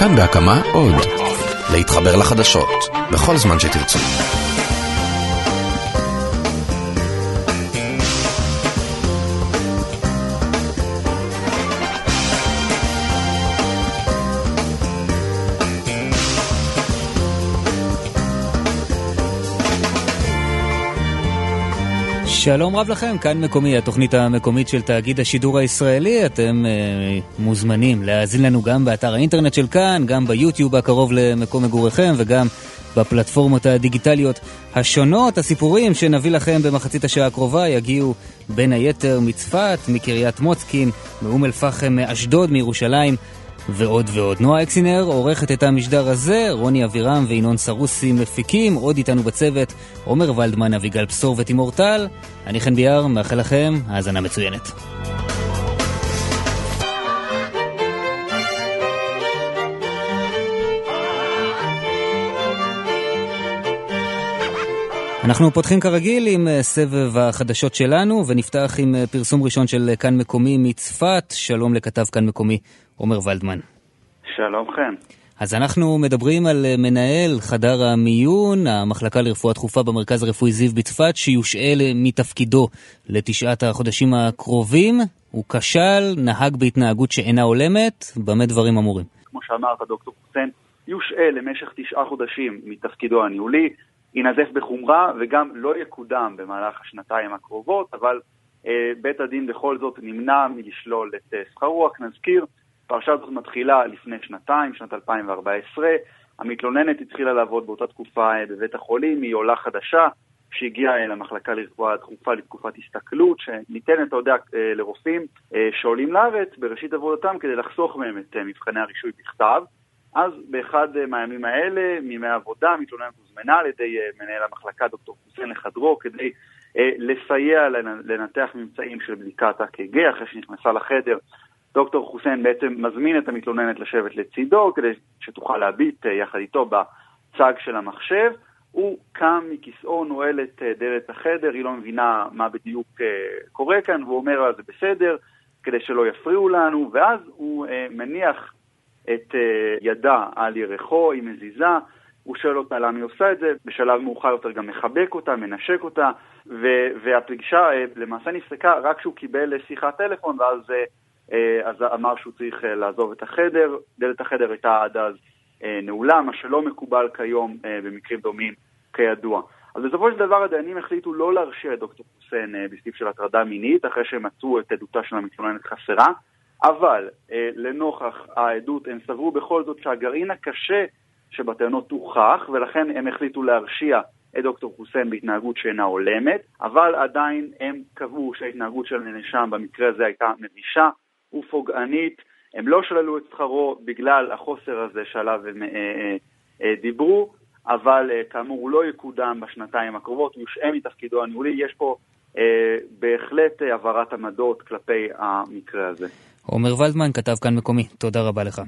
כאן בהקמה עוד. להתחבר לחדשות, בכל זמן שתרצו. שלום רב לכם, כאן מקומי, התוכנית המקומית של תאגיד השידור הישראלי. אתם אה, מוזמנים להאזין לנו גם באתר האינטרנט של כאן, גם ביוטיוב הקרוב למקום מגוריכם וגם בפלטפורמות הדיגיטליות השונות. הסיפורים שנביא לכם במחצית השעה הקרובה יגיעו בין היתר מצפת, מקריית מוצקין, מאום אל-פחם, מאשדוד, מירושלים. ועוד ועוד. נועה אקסינר עורכת את המשדר הזה, רוני אבירם וינון סרוסי מפיקים, עוד איתנו בצוות, עומר ולדמן, אביגל בשור ותימור טל. אני חן ביאר, מאחל לכם האזנה מצוינת. אנחנו פותחים כרגיל עם אה, סבב החדשות שלנו, ונפתח עם אה, פרסום ראשון של אה, כאן מקומי מצפת. שלום לכתב כאן מקומי, עומר ולדמן. שלום חן. אז אנחנו מדברים על מנהל חדר המיון, המחלקה לרפואה דחופה במרכז הרפואי זיו בצפת, שיושעה מתפקידו לתשעת החודשים הקרובים. הוא כשל, נהג בהתנהגות שאינה הולמת, במה דברים אמורים? כמו שאמרת, דוקטור חוסיין, יושעה למשך תשעה חודשים מתפקידו הניהולי. ינזף בחומרה וגם לא יקודם במהלך השנתיים הקרובות, אבל אה, בית הדין בכל זאת נמנע מלשלול את אה, שכרו. רק נזכיר, הפרשה הזאת מתחילה לפני שנתיים, שנת 2014. המתלוננת התחילה לעבוד באותה תקופה אה, בבית החולים, היא עולה חדשה שהגיעה אל המחלקה לרפואה דחופה לתקופת הסתכלות, שניתנת, אתה יודע, אה, לרופאים אה, שעולים לארץ בראשית עבודתם כדי לחסוך מהם את אה, מבחני הרישוי בכתב. אז באחד אה, מהימים האלה, מימי העבודה, מתלוננת הוזמנה על ידי אה, מנהל המחלקה, דוקטור חוסיין לחדרו, כדי אה, לסייע לנתח ממצאים של בדיקת ה-KG, אחרי שנכנסה לחדר. דוקטור חוסיין בעצם מזמין את המתלוננת לשבת לצידו, כדי שתוכל להביט יחד איתו בצג של המחשב. הוא קם מכיסאו, נועל את דלת החדר, היא לא מבינה מה בדיוק קורה כאן, והוא אומר לה זה בסדר, כדי שלא יפריעו לנו, ואז הוא מניח את אה, ידה על ירחו, היא מזיזה, הוא שואל אותה למה היא עושה את זה, בשלב מאוחר יותר גם מחבק אותה, מנשק אותה, והפגישה אה, למעשה נפסקה רק כשהוא קיבל שיחת טלפון, ואז אה, אז אמר שהוא צריך לעזוב את החדר, דלת החדר הייתה עד אז נעולה, מה שלא מקובל כיום במקרים דומים כידוע. אז בסופו של דבר הדיינים החליטו לא להרשיע את דוקטור חוסיין בסעיף של הטרדה מינית, אחרי שהם מצאו את עדותה של המתלוננת חסרה, אבל אה, לנוכח העדות הם סברו בכל זאת שהגרעין הקשה שבטענות הוכח, ולכן הם החליטו להרשיע את דוקטור חוסיין בהתנהגות שאינה הולמת, אבל עדיין הם קבעו שההתנהגות של הנאשם במקרה הזה הייתה מבישה ופוגענית. הם לא שללו את שכרו בגלל החוסר הזה שעליו הם אה, אה, אה, דיברו, אבל כאמור הוא לא יקודם בשנתיים הקרובות, הוא יושעה מתפקידו הניהולי. יש פה בהחלט הבהרת עמדות כלפי המקרה הזה. עומר ולדמן כתב כאן מקומי, תודה רבה לך.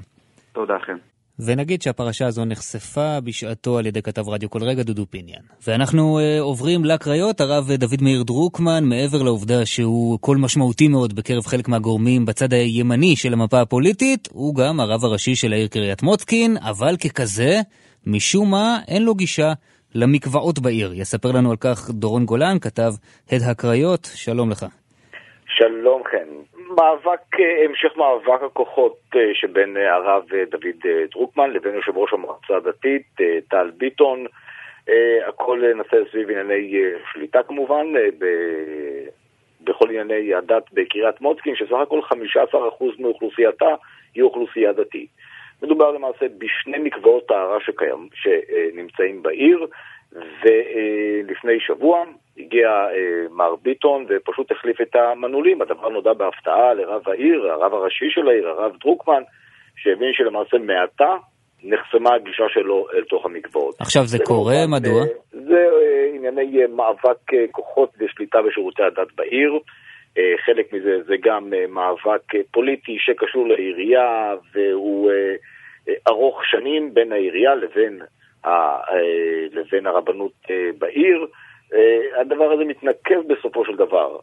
תודה לכם. ונגיד שהפרשה הזו נחשפה בשעתו על ידי כתב רדיו כל רגע דודו פיניאן. ואנחנו uh, עוברים לקריות, הרב דוד מאיר דרוקמן, מעבר לעובדה שהוא קול משמעותי מאוד בקרב חלק מהגורמים בצד הימני של המפה הפוליטית, הוא גם הרב הראשי של העיר קריית מוצקין, אבל ככזה, משום מה אין לו גישה למקוואות בעיר. יספר לנו על כך דורון גולן, כתב הד הקריות, שלום לך. שלום כן. מאבק, אה, המשך מאבק הכוחות אה, שבין אה, הרב דוד דרוקמן לבין יושב ראש המועצה הדתית, טל ביטון. הכל נעשה סביב ענייני שליטה כמובן, ב... בכל ענייני הדת בקריית מוצקין, שסך הכל 15% מאוכלוסייתה היא אוכלוסייה דתית. מדובר למעשה בשני מקוואות טהרה שקיים, שנמצאים בעיר, ולפני שבוע הגיע אה, מר ביטון ופשוט החליף את המנעולים. הדבר נודע בהפתעה לרב העיר, הרב הראשי של העיר, הרב דרוקמן, שהבין שלמעשה מעתה נחסמה הגישה שלו אל תוך המקוואות. עכשיו זה קורה? כמובן, מדוע? אה, זה אה, ענייני אה, מאבק אה, כוחות ושליטה בשירותי הדת בעיר. אה, חלק מזה זה גם אה, מאבק אה, פוליטי שקשור לעירייה והוא אה, אה, ארוך שנים בין העירייה לבין, ה, אה, לבין הרבנות אה, בעיר. אה, הדבר הזה מתנקז בסופו של דבר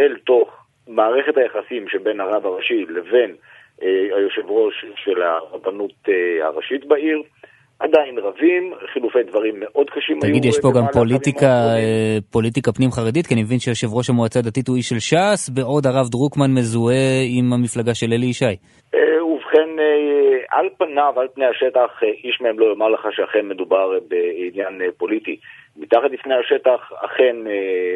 אל תוך מערכת היחסים שבין הרב הראשי לבין היושב ראש של הרבנות הראשית בעיר. עדיין רבים, חילופי דברים מאוד קשים תגיד, יש פה גם פוליטיקה, פוליטיקה פנים חרדית, כי אני מבין שיושב ראש המועצה הדתית הוא איש של ש"ס, בעוד הרב דרוקמן מזוהה עם המפלגה של אלי ישי. ובכן, על פניו, על פני השטח, איש מהם לא יאמר לך שאכן מדובר בעניין פוליטי. מתחת לפני השטח אכן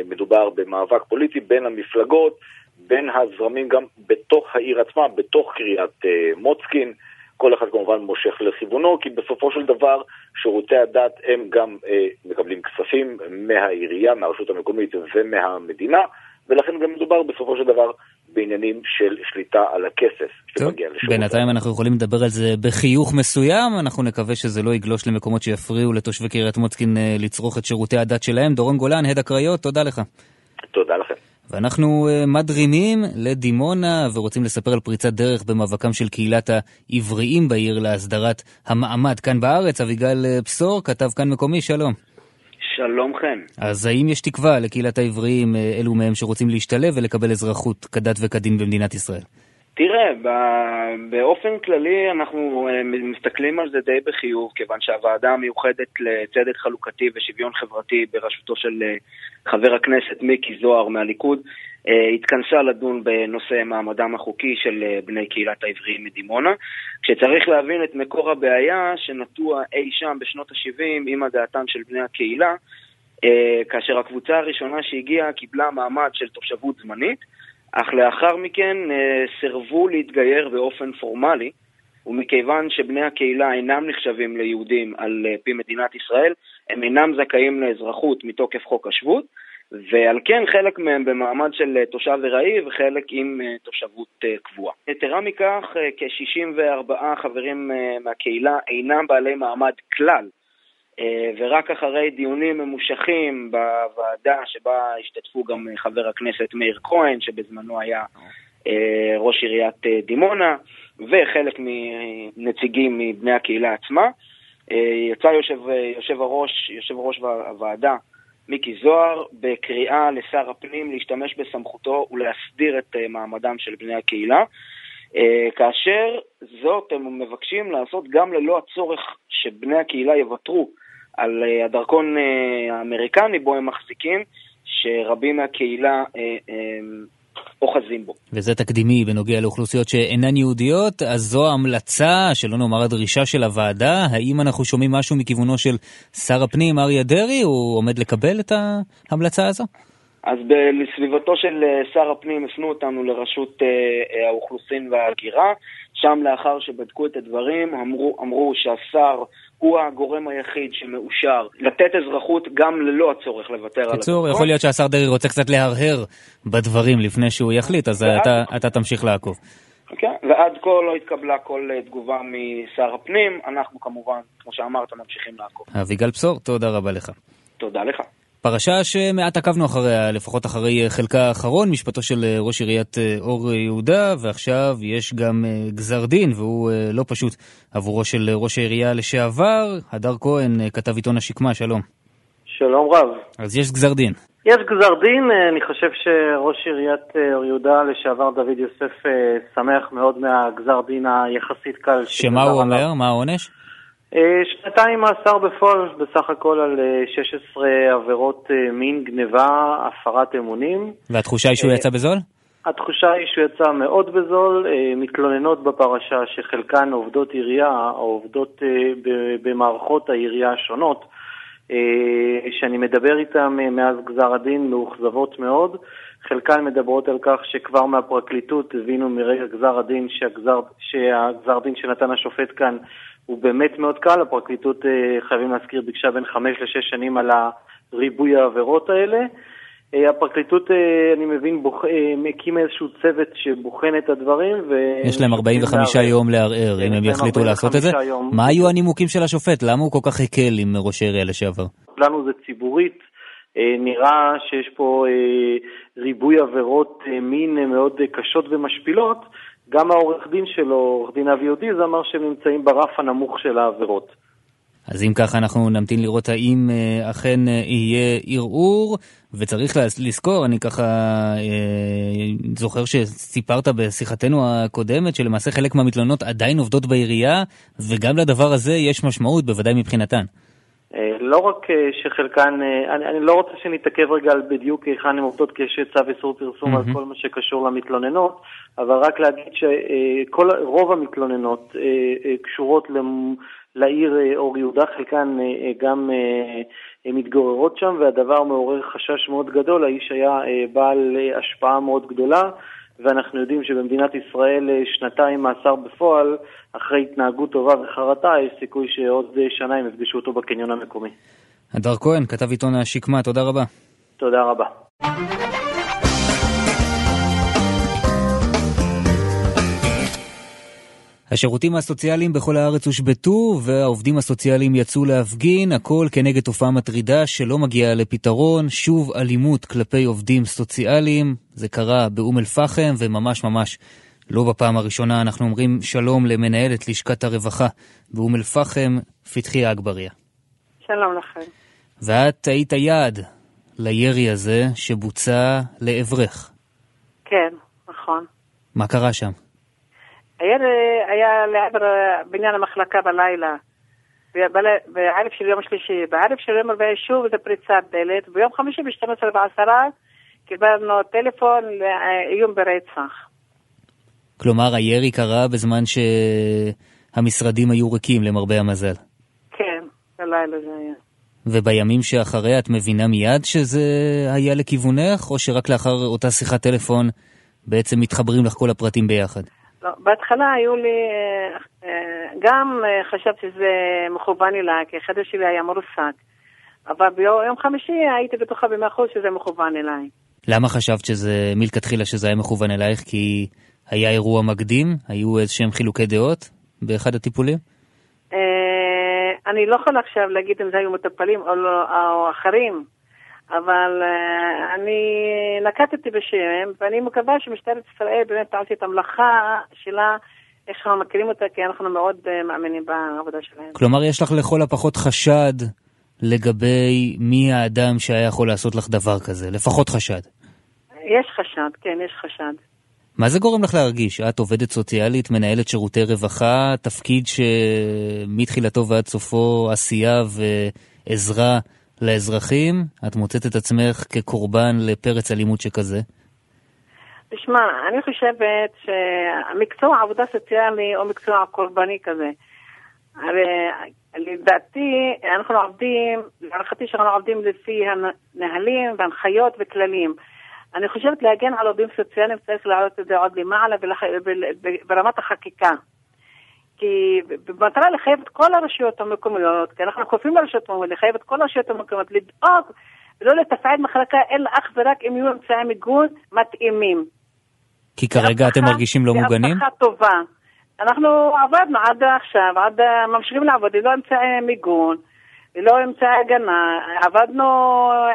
מדובר במאבק פוליטי בין המפלגות, בין הזרמים גם בתוך העיר עצמה, בתוך קריית מוצקין. כל אחד כמובן מושך לכיוונו, כי בסופו של דבר שירותי הדת הם גם אה, מקבלים כספים מהעירייה, מהרשות המקומית ומהמדינה, ולכן גם מדובר בסופו של דבר בעניינים של שליטה על הכסף שמגיע לשירות. בינתיים אנחנו יכולים לדבר על זה בחיוך מסוים, אנחנו נקווה שזה לא יגלוש למקומות שיפריעו לתושבי קריית מוצקין אה, לצרוך את שירותי הדת שלהם. דורון גולן, הד הקריות, תודה לך. תודה לכם. ואנחנו אה, מדרימים לדימונה ורוצים לספר על פריצת דרך במאבקם של קהילת העבריים בעיר להסדרת המעמד כאן בארץ. אביגל אה, בשור, כתב כאן מקומי, שלום. שלום חן. אז האם יש תקווה לקהילת העבריים, אה, אלו מהם שרוצים להשתלב ולקבל אזרחות כדת וכדין במדינת ישראל? תראה, באופן כללי אנחנו מסתכלים על זה די בחיוב, כיוון שהוועדה המיוחדת לצדק חלוקתי ושוויון חברתי בראשותו של חבר הכנסת מיקי זוהר מהליכוד התכנסה לדון בנושא מעמדם החוקי של בני קהילת העבריים מדימונה, כשצריך להבין את מקור הבעיה שנטוע אי שם בשנות ה-70 עם הגעתם של בני הקהילה, כאשר הקבוצה הראשונה שהגיעה קיבלה מעמד של תושבות זמנית, אך לאחר מכן סירבו להתגייר באופן פורמלי, ומכיוון שבני הקהילה אינם נחשבים ליהודים על פי מדינת ישראל, הם אינם זכאים לאזרחות מתוקף חוק השבות, ועל כן חלק מהם במעמד של תושב ארעי וחלק עם תושבות קבועה. יתרה מכך, כ-64 חברים מהקהילה אינם בעלי מעמד כלל, ורק אחרי דיונים ממושכים בוועדה שבה השתתפו גם חבר הכנסת מאיר כהן, שבזמנו היה ראש עיריית דימונה, וחלק מנציגים מבני הקהילה עצמה, יצא יושב, יושב הראש, יושב ראש הוועדה, מיקי זוהר, בקריאה לשר הפנים להשתמש בסמכותו ולהסדיר את מעמדם של בני הקהילה. כאשר זאת הם מבקשים לעשות גם ללא הצורך שבני הקהילה יוותרו על הדרכון האמריקני בו הם מחזיקים, שרבים מהקהילה אוחזים בו. וזה תקדימי בנוגע לאוכלוסיות שאינן יהודיות, אז זו המלצה, שלא נאמר הדרישה של הוועדה. האם אנחנו שומעים משהו מכיוונו של שר הפנים אריה דרעי? הוא עומד לקבל את ההמלצה הזו? אז לסביבתו של שר הפנים הפנו אותנו לרשות האוכלוסין וההגירה, שם לאחר שבדקו את הדברים אמרו, אמרו שהשר הוא הגורם היחיד שמאושר לתת אזרחות גם ללא הצורך לוותר על. בקיצור, יכול להיות שהשר דרעי רוצה קצת להרהר בדברים לפני שהוא יחליט, אז אתה, אתה תמשיך לעקוב. כן. ועד כה לא התקבלה כל תגובה משר הפנים, אנחנו כמובן, כמו שאמרת, ממשיכים לעקוב. אביגל בשור, תודה רבה לך. תודה לך. פרשה שמעט עקבנו אחריה, לפחות אחרי חלקה האחרון, משפטו של ראש עיריית אור יהודה, ועכשיו יש גם גזר דין, והוא לא פשוט עבורו של ראש העירייה לשעבר. הדר כהן, כתב עיתון השקמה, שלום. שלום רב. אז יש גזר דין. יש גזר דין, אני חושב שראש עיריית אור יהודה לשעבר דוד יוסף שמח מאוד מהגזר דין היחסית קל. שמה הוא אומר? מה העונש? שנתיים מאסר בפועל בסך הכל על 16 עבירות מין, גניבה, הפרת אמונים. והתחושה היא שהוא יצא בזול? התחושה היא שהוא יצא מאוד בזול. מתלוננות בפרשה שחלקן עובדות עירייה או עובדות במערכות העירייה השונות, שאני מדבר איתן מאז גזר הדין, מאוכזבות מאוד. חלקן מדברות על כך שכבר מהפרקליטות הבינו מרגע גזר הדין שהגזר, שהגזר דין שנתן השופט כאן הוא באמת מאוד קל, הפרקליטות, חייבים להזכיר, ביקשה בין חמש לשש שנים על ריבוי העבירות האלה. הפרקליטות, אני מבין, בוח... מקים איזשהו צוות שבוחן את הדברים. ו... יש להם 45 יום לערער, אם הם יחליטו לעשות את זה. יום. מה היו הנימוקים של השופט? למה הוא כל כך הקל עם ראש העירייה לשעבר? לנו זה ציבורית. נראה שיש פה ריבוי עבירות מין מאוד קשות ומשפילות. גם העורך דין שלו, עורך דין אבי יודיז, אמר שהם נמצאים ברף הנמוך של העבירות. אז אם ככה אנחנו נמתין לראות האם אה, אכן אה, יהיה ערעור, וצריך לזכור, אני ככה אה, זוכר שסיפרת בשיחתנו הקודמת שלמעשה חלק מהמתלוננות עדיין עובדות בעירייה, וגם לדבר הזה יש משמעות, בוודאי מבחינתן. לא רק שחלקן, אני, אני לא רוצה שנתעכב רגע על בדיוק היכן הן עובדות, כי יש צו איסור פרסום mm-hmm. על כל מה שקשור למתלוננות, אבל רק להגיד שרוב המתלוננות קשורות לעיר אה, אור יהודה, חלקן אה, אה, גם מתגוררות שם, והדבר מעורר חשש מאוד גדול. האיש היה בעל השפעה מאוד גדולה, ואנחנו יודעים שבמדינת ישראל שנתיים מאסר בפועל, אחרי התנהגות טובה וחרטה, יש סיכוי שעוד שנה הם יפגשו אותו בקניון המקומי. הדר כהן, כתב עיתון השקמה, תודה רבה. תודה רבה. השירותים הסוציאליים בכל הארץ הושבתו והעובדים הסוציאליים יצאו להפגין, הכל כנגד תופעה מטרידה שלא מגיעה לפתרון, שוב אלימות כלפי עובדים סוציאליים, זה קרה באום אל-פחם וממש ממש לא בפעם הראשונה אנחנו אומרים שלום למנהלת לשכת הרווחה באום אל-פחם, פתחי אגבריה. שלום לכם. ואת היית יעד לירי הזה שבוצע לעברך. כן, נכון. מה קרה שם? הירי היה לעבר בניין המחלקה בלילה, בערב של יום שלישי. בערב של יום רביעי שוב זה פריצת דלת, ביום חמישי ב-12 בעשרה קיבלנו טלפון לאיום ברצח. כלומר, הירי קרה בזמן שהמשרדים היו ריקים, למרבה המזל. כן, בלילה זה היה. ובימים שאחרי את מבינה מיד שזה היה לכיוונך, או שרק לאחר אותה שיחת טלפון בעצם מתחברים לך כל הפרטים ביחד? לא, בהתחלה היו לי, אה, אה, גם אה, חשבתי שזה מכוון אליי, כי החדר שלי היה מרוסק. אבל ביום חמישי הייתי בטוחה במאה אחוז שזה מכוון אליי. למה חשבת שזה, מלכתחילה שזה היה מכוון אלייך? כי היה אירוע מקדים? היו איזשהם חילוקי דעות באחד הטיפולים? אני לא יכולה עכשיו להגיד אם זה היו מטופלים או, לא, או אחרים. אבל uh, אני נקטתי בשם, ואני מקווה שמשטרת ישראל באמת תעשי את המלאכה שלה, איך שאנחנו מכירים אותה, כי אנחנו מאוד uh, מאמינים בעבודה שלהם. כלומר, יש לך לכל הפחות חשד לגבי מי האדם שהיה יכול לעשות לך דבר כזה, לפחות חשד. יש חשד, כן, יש חשד. מה זה גורם לך להרגיש? את עובדת סוציאלית, מנהלת שירותי רווחה, תפקיד שמתחילתו ועד סופו עשייה ועזרה לאזרחים, את מוצאת את עצמך כקורבן לפרץ אלימות שכזה? תשמע, אני חושבת שהמקצוע עבודה סוציאלי הוא מקצוע קורבני כזה. הרי לדעתי, אנחנו עובדים, להערכתי שאנחנו עובדים לפי הנהלים והנחיות וכללים. אני חושבת להגן על עובדים סוציאליים צריך להעלות את זה עוד למעלה ברמת החקיקה. כי במטרה לחייב את כל הרשויות המקומיות, כי אנחנו כופים לרשויות המקומיות, לחייב את כל הרשויות המקומיות לדאוג ולא לתפעל מחלקה, אלא אך ורק אם יהיו אמצעי מיגון מתאימים. כי כרגע אתם מרגישים לא מוגנים? הבטחה טובה. אנחנו עבדנו עד עכשיו, עד ממשיכים לעבוד ללא אמצעי מיגון, ללא אמצעי הגנה, עבדנו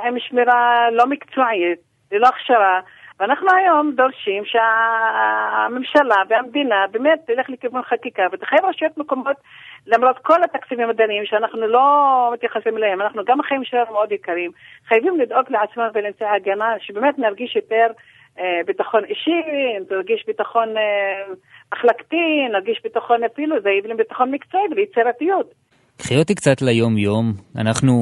עם שמירה לא מקצועית, ללא הכשרה. ואנחנו היום דורשים שהממשלה והמדינה באמת תלך לכיוון חקיקה ותחייב רשויות מקומיות, למרות כל התקציבים הדניים שאנחנו לא מתייחסים אליהם, אנחנו גם החיים שלנו מאוד יקרים, חייבים לדאוג לעצמם ולאמצעי הגנה, שבאמת נרגיש יותר אה, ביטחון אישי, נרגיש ביטחון אה, מחלקתי, נרגיש ביטחון אפילו, זה יביא ביטחון מקצועי ויצירתיות. קחי אותי קצת ליום-יום. אנחנו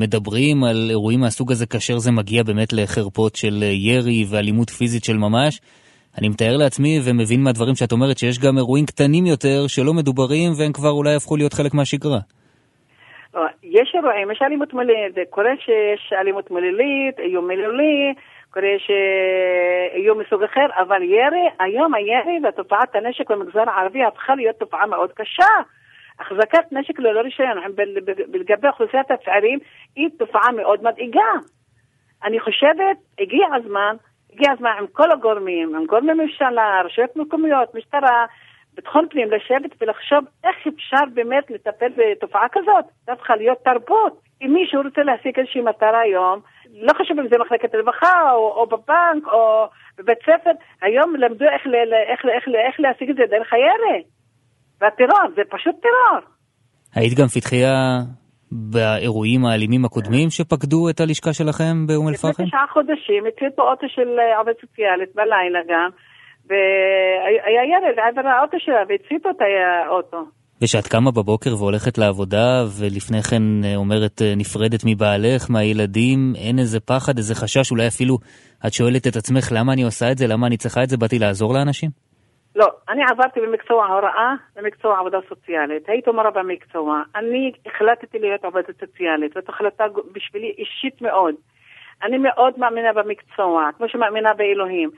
מדברים על אירועים מהסוג הזה כאשר זה מגיע באמת לחרפות של ירי ואלימות פיזית של ממש. אני מתאר לעצמי ומבין מהדברים שאת אומרת שיש גם אירועים קטנים יותר שלא מדוברים והם כבר אולי הפכו להיות חלק מהשגרה. לא, יש אירועים, יש אלימות מילולית, קורה שיש אלימות מילולית, איום מילולי, קורה שאיום מסוג אחר, אבל ירי, היום הירי ותופעת הנשק במגזר הערבי הפכה להיות תופעה מאוד קשה. החזקת נשק ללא רישיון לגבי אוכלוסיית הצעירים היא תופעה מאוד מדאיגה. אני חושבת, הגיע הזמן, הגיע הזמן עם כל הגורמים, עם גורמי ממשלה, רשויות מקומיות, משטרה, ביטחון פנים, לשבת ולחשוב איך אפשר באמת לטפל בתופעה כזאת. זה צריכה להיות תרבות. אם מישהו רוצה להשיג איזושהי מטרה היום, לא חשוב אם זה מחלקת רווחה או, או בבנק או בבית ספר, היום למדו איך, איך, איך, איך, איך להשיג את זה דרך הירי. והטרור, זה פשוט טרור. היית גם פתחייה באירועים האלימים הקודמים שפקדו את הלשכה שלכם באום אל-פחם? לפני תשעה חודשים הצליט פה אוטו של אה, עובד סוציאלית בלילה גם, והיה ילד לעבר האוטו שלה והצליט את האוטו. ושאת קמה בבוקר והולכת לעבודה, ולפני כן אה, אומרת אה, נפרדת מבעלך, מהילדים, אין איזה פחד, איזה חשש, אולי אפילו את שואלת את עצמך למה אני עושה את זה, למה אני צריכה את זה, באתי לעזור לאנשים? לא, אני עברתי במקצוע הוראה, במקצוע עבודה סוציאלית. הייתי מורה במקצוע. אני החלטתי להיות עובדת סוציאלית, זאת החלטה בשבילי אישית מאוד. אני מאוד מאמינה במקצוע, כמו שמאמינה באלוהים.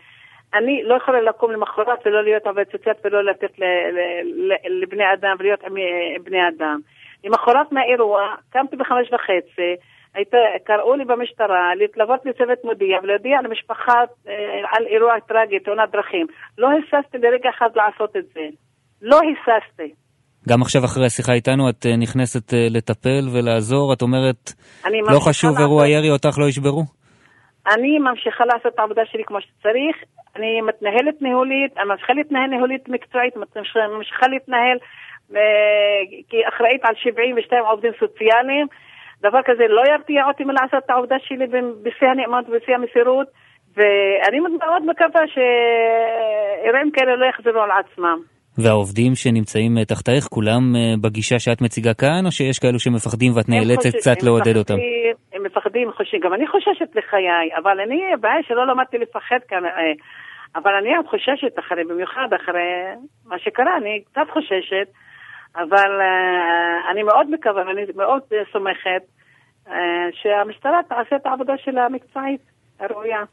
אני לא יכולה לקום למחרת ולא להיות עובדת סוציאלית ולא לתת לבני אדם ולהיות עם אה, בני אדם. למחרת מהאירוע, קמתי בחמש וחצי, היית, קראו לי במשטרה להתלוות לצוות מודיע ולהודיע למשפחה אה, על אירוע טרגי, תאונת דרכים. לא היססתי לרגע אחד לעשות את זה. לא היססתי. גם עכשיו אחרי השיחה איתנו את אה, נכנסת אה, לטפל ולעזור, את אומרת, לא חשוב אירוע ירי, אותך לא ישברו? אני ממשיכה לעשות את העבודה שלי כמו שצריך, אני מתנהלת ניהולית, אני ממשיכה להתנהל ניהולית מקצועית, ממשיכה להתנהל אה, כאחראית על 72 עובדים סוציאליים. דבר כזה לא ירתיע אותי מלעשות את העבודה שלי בשיא הנאמנות ובשיא המסירות, ואני מאוד מקווה שאירועים כאלה לא יחזרו על עצמם. והעובדים שנמצאים אה, תחתייך, כולם אה, בגישה שאת מציגה כאן, או שיש כאלו שמפחדים ואת נאלצת חוש... קצת לעודד אותם? הם מפחדים, חושבים, גם אני חוששת לחיי, אבל אני, הבעיה שלא למדתי לפחד כאן, אה, אבל אני חוששת אחרי, במיוחד אחרי מה שקרה, אני קצת חוששת, אבל אני מאוד מקווה ואני מאוד סומכת שהמשטרה תעשה את העבודה שלה המקצועית, הראויה.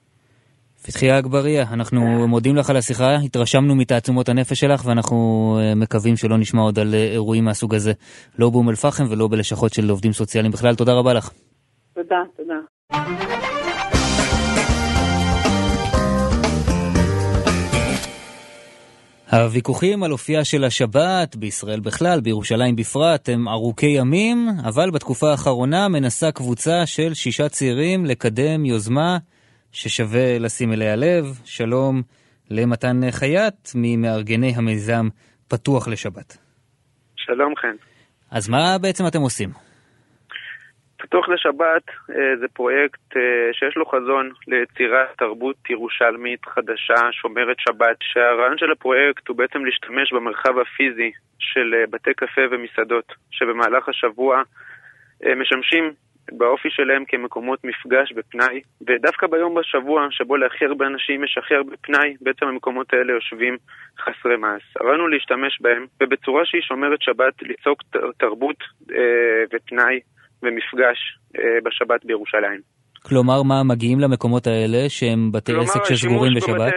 פתחיה אגבריה, אנחנו מודים לך על השיחה, התרשמנו מתעצומות הנפש שלך ואנחנו אה, מקווים שלא נשמע עוד על אירועים מהסוג הזה, לא באום אל-פחם ולא בלשכות של עובדים סוציאליים בכלל. תודה רבה לך. תודה, תודה. הוויכוחים על אופייה של השבת, בישראל בכלל, בירושלים בפרט, הם ארוכי ימים, אבל בתקופה האחרונה מנסה קבוצה של שישה צעירים לקדם יוזמה ששווה לשים אליה לב. שלום למתן חייט, ממארגני המיזם פתוח לשבת. שלום חן. אז מה בעצם אתם עושים? פתוח לשבת אה, זה פרויקט אה, שיש לו חזון ליצירת תרבות ירושלמית חדשה, שומרת שבת, שהרעיון של הפרויקט הוא בעצם להשתמש במרחב הפיזי של אה, בתי קפה ומסעדות, שבמהלך השבוע משמשים באופי שלהם כמקומות מפגש בפנאי, ודווקא ביום בשבוע שבו להכי הרבה אנשים יש הכי הרבה פנאי, בעצם המקומות האלה יושבים חסרי מעש. הרעיון הוא להשתמש בהם, ובצורה שהיא שומרת שבת, ליצוק תרבות אה, ופנאי ומפגש אה, בשבת בירושלים. כלומר, מה, מגיעים למקומות האלה שהם בתי כלומר, עסק שסגורים בשבת? כלומר,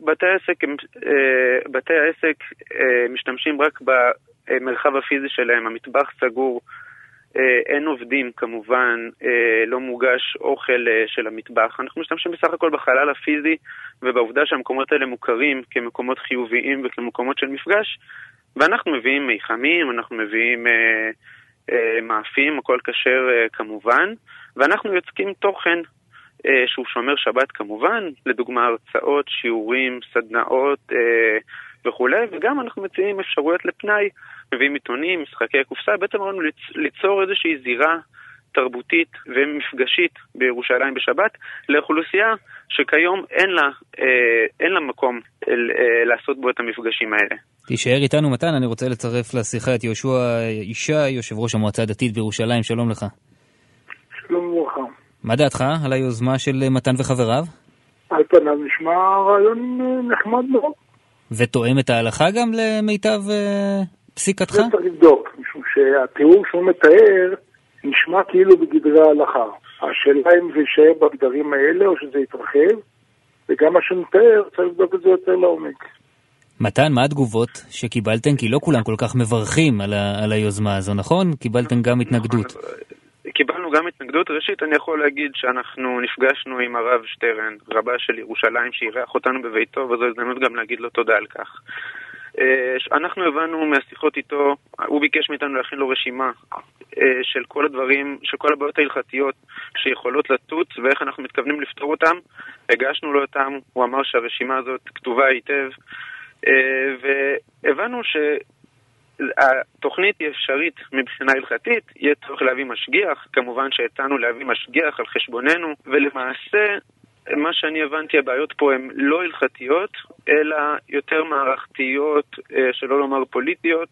בתי עסק, אה, בתי העסק אה, משתמשים רק במרחב הפיזי שלהם, המטבח סגור, אה, אין עובדים כמובן, אה, לא מוגש אוכל אה, של המטבח. אנחנו משתמשים בסך הכל בחלל הפיזי ובעובדה שהמקומות האלה מוכרים כמקומות חיוביים וכמקומות של מפגש, ואנחנו מביאים מיחמים, אנחנו מביאים אה, אה, מאפים, הכל כשר אה, כמובן, ואנחנו יוצקים תוכן אה, שהוא שומר שבת כמובן, לדוגמה הרצאות, שיעורים, סדנאות אה, וכולי, וגם אנחנו מציעים אפשרויות לפנאי. מביאים עיתונים, משחקי קופסה, בעצם אמרנו ליצור איזושהי זירה תרבותית ומפגשית בירושלים בשבת לאוכלוסייה שכיום אין לה, אה, אין לה מקום אה, לעשות בו את המפגשים האלה. תישאר איתנו מתן, אני רוצה לצרף לשיחה את יהושע ישי, יושב ראש המועצה הדתית בירושלים, שלום לך. שלום וברכה. מה דעתך על היוזמה של מתן וחבריו? על פניו נשמע רעיון אה, נחמד מאוד. ותואם את ההלכה גם למיטב אה, פסיקתך? זה צריך לבדוק, משום שהתיאור שהוא מתאר נשמע כאילו בגדרי ההלכה. השאלה אם זה יישאר בגדרים האלה או שזה יתרחב, וגם מה שמתאר צריך לבדוק את זה יותר לעומק. מתן, מה התגובות שקיבלתם? כי לא כולם כל כך מברכים על, ה- על היוזמה הזו, נכון? קיבלתם גם התנגדות. קיבלנו גם התנגדות. ראשית, אני יכול להגיד שאנחנו נפגשנו עם הרב שטרן, רבה של ירושלים, שאירח אותנו בביתו, וזו הזדמנות גם להגיד לו תודה על כך. אה, אנחנו הבנו מהשיחות איתו, הוא ביקש מאיתנו להכין לו רשימה אה, של כל הדברים, של כל הבעיות ההלכתיות שיכולות לטוץ ואיך אנחנו מתכוונים לפתור אותם. הגשנו לו אותם, הוא אמר שהרשימה הזאת כתובה היטב, אה, והבנו ש... התוכנית היא אפשרית מבחינה הלכתית, יהיה צורך להביא משגיח, כמובן שהצענו להביא משגיח על חשבוננו, ולמעשה מה שאני הבנתי, הבעיות פה הן לא הלכתיות, אלא יותר מערכתיות, אה, שלא לומר פוליטיות,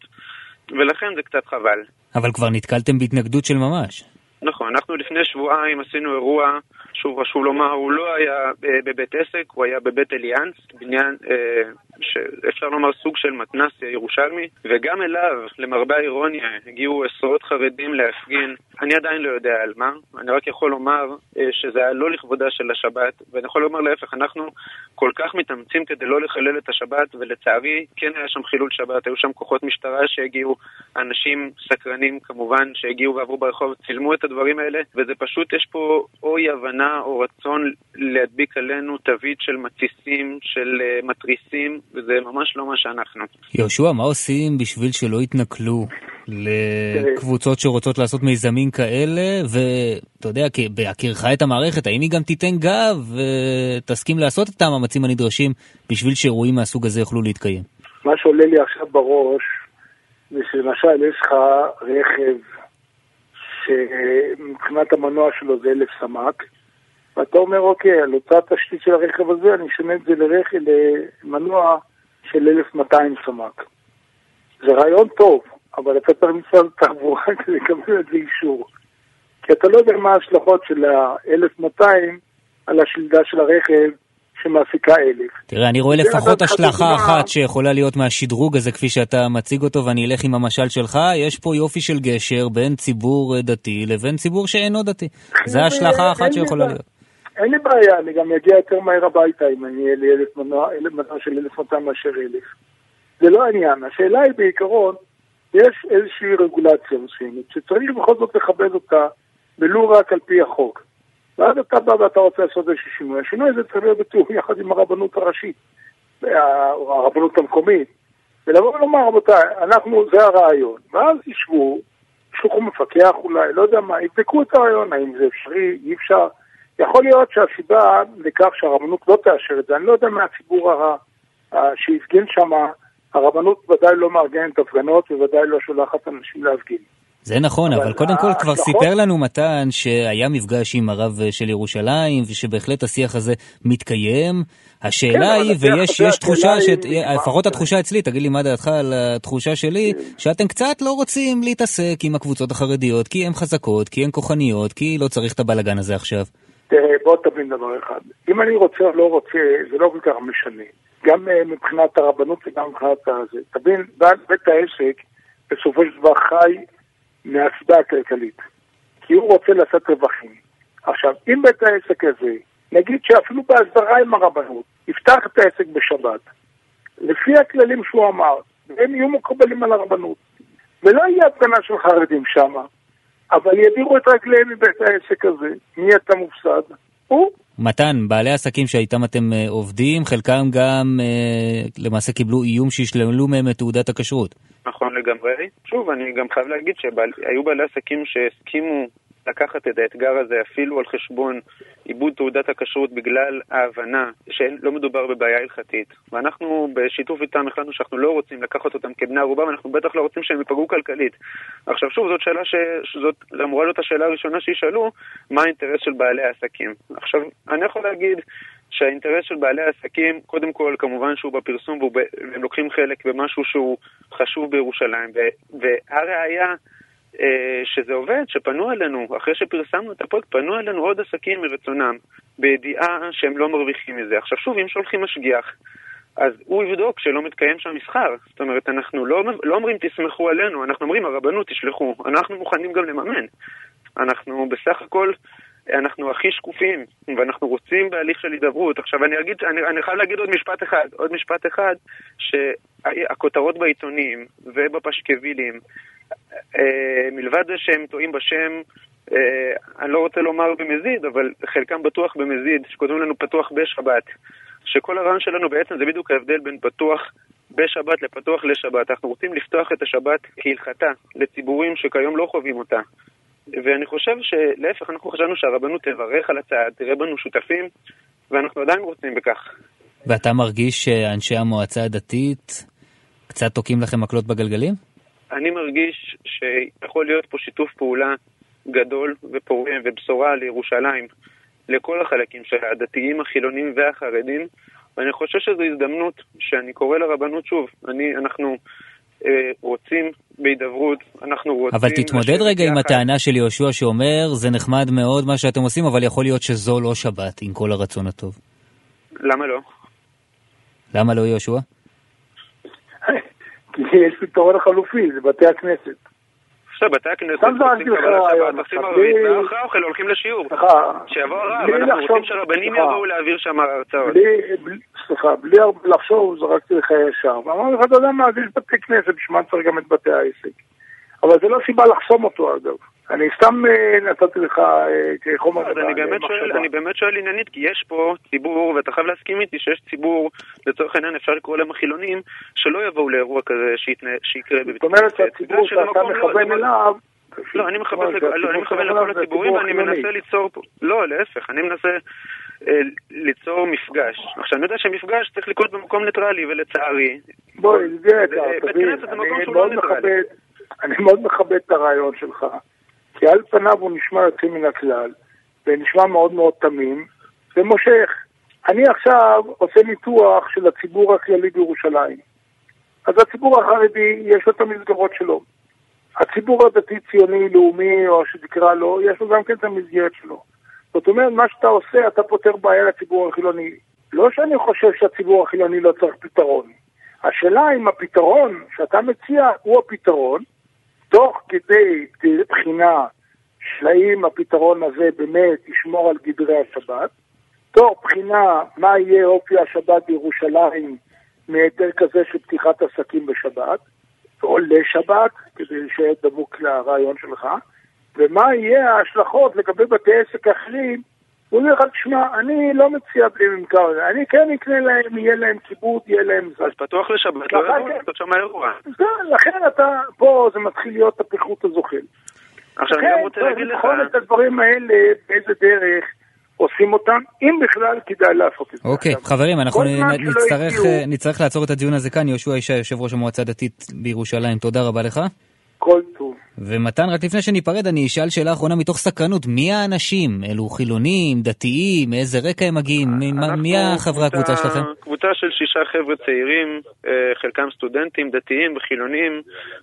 ולכן זה קצת חבל. אבל כבר נתקלתם בהתנגדות של ממש. נכון, אנחנו לפני שבועיים עשינו אירוע, שוב חשוב לומר, הוא לא היה בבית עסק, הוא היה בבית אליאנס, בניין אה, שאפשר לומר סוג של מתנ"ס ירושלמי, וגם אליו, למרבה האירוניה, הגיעו עשרות חרדים להפגין. אני עדיין לא יודע על מה, אני רק יכול לומר אה, שזה היה לא לכבודה של השבת, ואני יכול לומר להפך, אנחנו כל כך מתאמצים כדי לא לחלל את השבת, ולצערי כן היה שם חילול שבת, היו שם כוחות משטרה שהגיעו, אנשים סקרנים כמובן שהגיעו ועברו ברחוב, צילמו את הדברים האלה, וזה פשוט, יש פה או אי או רצון להדביק עלינו תווית של מתסיסים, של uh, מתריסים, וזה ממש לא מה שאנחנו. יהושע, מה עושים בשביל שלא יתנכלו לקבוצות שרוצות לעשות מיזמים כאלה, ואתה יודע, בהכירך את המערכת, האם היא גם תיתן גב ותסכים לעשות את המאמצים הנדרשים בשביל שאירועים מהסוג הזה יוכלו להתקיים? מה שעולה לי עכשיו בראש, זה שלמשל יש לך רכב שמבחינת המנוע שלו זה אלף סמ"ק, ואתה אומר, אוקיי, על אותה תשתית של הרכב הזה, אני אשנה את זה לרכב, למנוע של 1200 סמ"ק. זה רעיון טוב, אבל אתה צריך משרד התחבורה כדי לקבל את זה אישור. כי אתה לא יודע מה ההשלכות של ה-1200 על השלדה של הרכב שמעסיקה אלף. תראה, אני רואה לפחות השלכה אחת שיכולה להיות מהשדרוג הזה כפי שאתה מציג אותו, ואני אלך עם המשל שלך, יש פה יופי של גשר בין ציבור דתי לבין ציבור שאינו דתי. זו השלכה אחת שיכולה להיות. אין לי בעיה, אני גם אגיע יותר מהר הביתה אם אני אהיה לי אלף מנוע, אלף מנוע של אלף מאתיים מאשר אלף. זה לא העניין, השאלה היא בעיקרון, יש איזושהי רגולציה מסוימת שצריך בכל זאת לכבד אותה, ולו רק על פי החוק. ואז אתה בא ואתה רוצה לעשות איזשהו שינוי. השינוי הזה צריך להיות בתיאום יחד עם הרבנות הראשית, או הרבנות המקומית, ולבוא ולומר, רבותיי, אנחנו, זה הרעיון. ואז ישבו, ישלחו מפקח אולי, לא יודע מה, יבדקו את הרעיון, האם זה אפשרי, אי אפשר. יכול להיות שהסיבה לכך שהרבנות לא תאשר את זה, אני לא יודע מהציבור הרע שהפגין שם, הרבנות ודאי לא מארגנת הפגנות וודאי לא שולחת אנשים להפגין. זה נכון, אבל, אבל קודם כל כבר סיפר לנו מתן שהיה מפגש עם הרב של ירושלים, ושבהחלט השיח הזה מתקיים. השאלה כן, היא, ויש תחושה, ש... לפחות התחושה אצלי, תגיד לי מה דעתך על התחושה שלי, שאתם קצת לא רוצים להתעסק עם הקבוצות החרדיות, כי הן חזקות, כי הן כוחניות, כי לא צריך את הבלאגן הזה עכשיו. תראה, בוא תבין דבר אחד. אם אני רוצה או לא רוצה, זה לא כל כך משנה. גם uh, מבחינת הרבנות וגם מבחינת הזה. תבין, בית העסק בסופו של דבר חי מהסיבה הכלכלית. כי הוא רוצה לעשות רווחים. עכשיו, אם בית העסק הזה, נגיד שאפילו בהסדרה עם הרבנות, יפתח את העסק בשבת, לפי הכללים שהוא אמר, הם יהיו מקובלים על הרבנות, ולא יהיה הפגנה של חרדים שמה, אבל ידירו את רגליהם מבית העסק הזה. מי אתה מופסד? הוא. מתן, בעלי עסקים שהאיתם אתם uh, עובדים, חלקם גם uh, למעשה קיבלו איום שישללו מהם את תעודת הכשרות. נכון לגמרי. שוב, אני גם חייב להגיד שהיו בעלי עסקים שהסכימו לקחת את האתגר הזה אפילו על חשבון עיבוד תעודת הכשרות בגלל ההבנה שלא מדובר בבעיה הלכתית. ואנחנו בשיתוף איתם החלטנו שאנחנו לא רוצים לקחת אותם כבני ערובה, ואנחנו בטח לא רוצים שהם ייפגעו כלכלית. עכשיו שוב, זאת שאלה ש... שזאת אמורה להיות השאלה הראשונה שישאלו, מה האינטרס של בעלי העסקים. עכשיו, אני יכול להגיד שהאינטרס של בעלי העסקים, קודם כל, כמובן שהוא בפרסום והם לוקחים חלק במשהו שהוא חשוב בירושלים. והראיה... אה, שזה עובד, שפנו אלינו, אחרי שפרסמנו את הפרויקט, פנו אלינו עוד עסקים מרצונם, בידיעה שהם לא מרוויחים מזה. עכשיו שוב, אם שולחים משגיח, אז הוא יבדוק שלא מתקיים שם מסחר. זאת אומרת, אנחנו לא, לא אומרים תסמכו עלינו, אנחנו אומרים הרבנות תשלחו, אנחנו מוכנים גם לממן. אנחנו בסך הכל, אנחנו הכי שקופים, ואנחנו רוצים בהליך של הידברות. עכשיו אני אגיד, אני, אני חייב להגיד עוד משפט אחד, עוד משפט אחד, שהכותרות בעיתונים ובפשקווילים, אה, מלבד זה שהם טועים בשם, אה, אני לא רוצה לומר במזיד, אבל חלקם בטוח במזיד, שכותבים לנו פתוח בשבת, שכל הרעיון שלנו בעצם זה בדיוק ההבדל בין פתוח בשבת לפתוח לשבת. אנחנו רוצים לפתוח את השבת כהלכתה לציבורים שכיום לא חווים אותה. ואני חושב שלהפך, אנחנו חשבנו שהרבנות תברך על הצעד, תראה בנו שותפים, ואנחנו עדיין רוצים בכך. ואתה מרגיש שאנשי המועצה הדתית קצת תוקעים לכם מקלות בגלגלים? אני מרגיש שיכול להיות פה שיתוף פעולה גדול ופורה ובשורה לירושלים, לכל החלקים שלה, הדתיים, החילונים והחרדים, ואני חושב שזו הזדמנות שאני קורא לרבנות שוב. אני, אנחנו רוצים בהידברות, אנחנו רוצים... אבל תתמודד רגע עם הטענה של יהושע שאומר, זה נחמד מאוד מה שאתם עושים, אבל יכול להיות שזו לא שבת, עם כל הרצון הטוב. למה לא? למה לא יהושע? כי יש פתרון חלופי, זה בתי הכנסת. עכשיו, בתי הכנסת עושים קבלת שבת, עושים ערבית, ואחרי האוכל הולכים לשיעור. שיבוא הרב, אנחנו רוצים שרבנים יבואו להעביר שם הרצאות. סליחה, בלי הרבה לחשוב, זרקתי לך ישר. ואמרתי לך, אתה יודע מה, יש בתי כנסת, בשביל מה צריך גם את בתי העסק. אבל זה לא סיבה לחסום אותו, אגב. אני סתם אה, נתתי לך אה, כחומר... אני באמת, שואל, אני באמת שואל עניינית, כי יש פה ציבור, ואתה חייב להסכים איתי שיש ציבור, לצורך העניין אפשר לקרוא להם החילונים, שלא יבואו לאירוע כזה שיקרה בבית זאת אומרת שהציבור שאתה לא- מכוון אליו... לא, אני מכוון לכל הציבורים, ואני מנסה ליצור פה... לא, להפך, אני מנסה אה, ליצור מפגש. עכשיו, אני יודע שמפגש צריך לקרות במקום ניטרלי, ולצערי... בואי, זה יקר, תבין, אני מאוד מכבד את הרעיון שלך. כי על פניו הוא נשמע יוצא מן הכלל, ונשמע מאוד מאוד תמים, ומושך. אני עכשיו עושה ניתוח של הציבור הכללי בירושלים. אז הציבור החרדי, יש לו את המסגרות שלו. הציבור הדתי-ציוני-לאומי, או שתקרא לו, יש לו גם כן את המסגרת שלו. זאת אומרת, מה שאתה עושה, אתה פותר בעיה לציבור החילוני. לא שאני חושב שהציבור החילוני לא צריך פתרון. השאלה אם הפתרון שאתה מציע הוא הפתרון, תוך כדי בחינה של האם הפתרון הזה באמת ישמור על גדרי השבת, תוך בחינה מה יהיה אופי השבת בירושלים מהיתר כזה של פתיחת עסקים בשבת, או לשבת, כדי שיהיה דבוק לרעיון שלך, ומה יהיה ההשלכות לגבי בתי עסק אחרים הוא אומר לך, תשמע, אני לא מציע בלי ממכר, אני כן אקנה להם, יהיה להם כיבוד, יהיה להם זה. אז פתוח לשבת, לא יבואו לעשות שם אירוע. לכן אתה, פה זה מתחיל להיות הפיחות הזוחל. עכשיו אני גם רוצה להגיד לך... לכן צריך לבחון את הדברים האלה, באיזה דרך עושים אותם, אם בכלל כדאי לעשות את זה. אוקיי, חברים, אנחנו נצטרך לעצור את הדיון הזה כאן. יהושע ישי, יושב ראש המועצה הדתית בירושלים, תודה רבה לך. כל טוב. ומתן, רק לפני שניפרד, אני אשאל שאלה אחרונה מתוך סקרנות. מי האנשים? אלו חילונים, דתיים, מאיזה רקע הם מגיעים? מי החברי הקבוצה שלכם? קבוצה של שישה חבר'ה צעירים, אה, חלקם סטודנטים, דתיים וחילונים,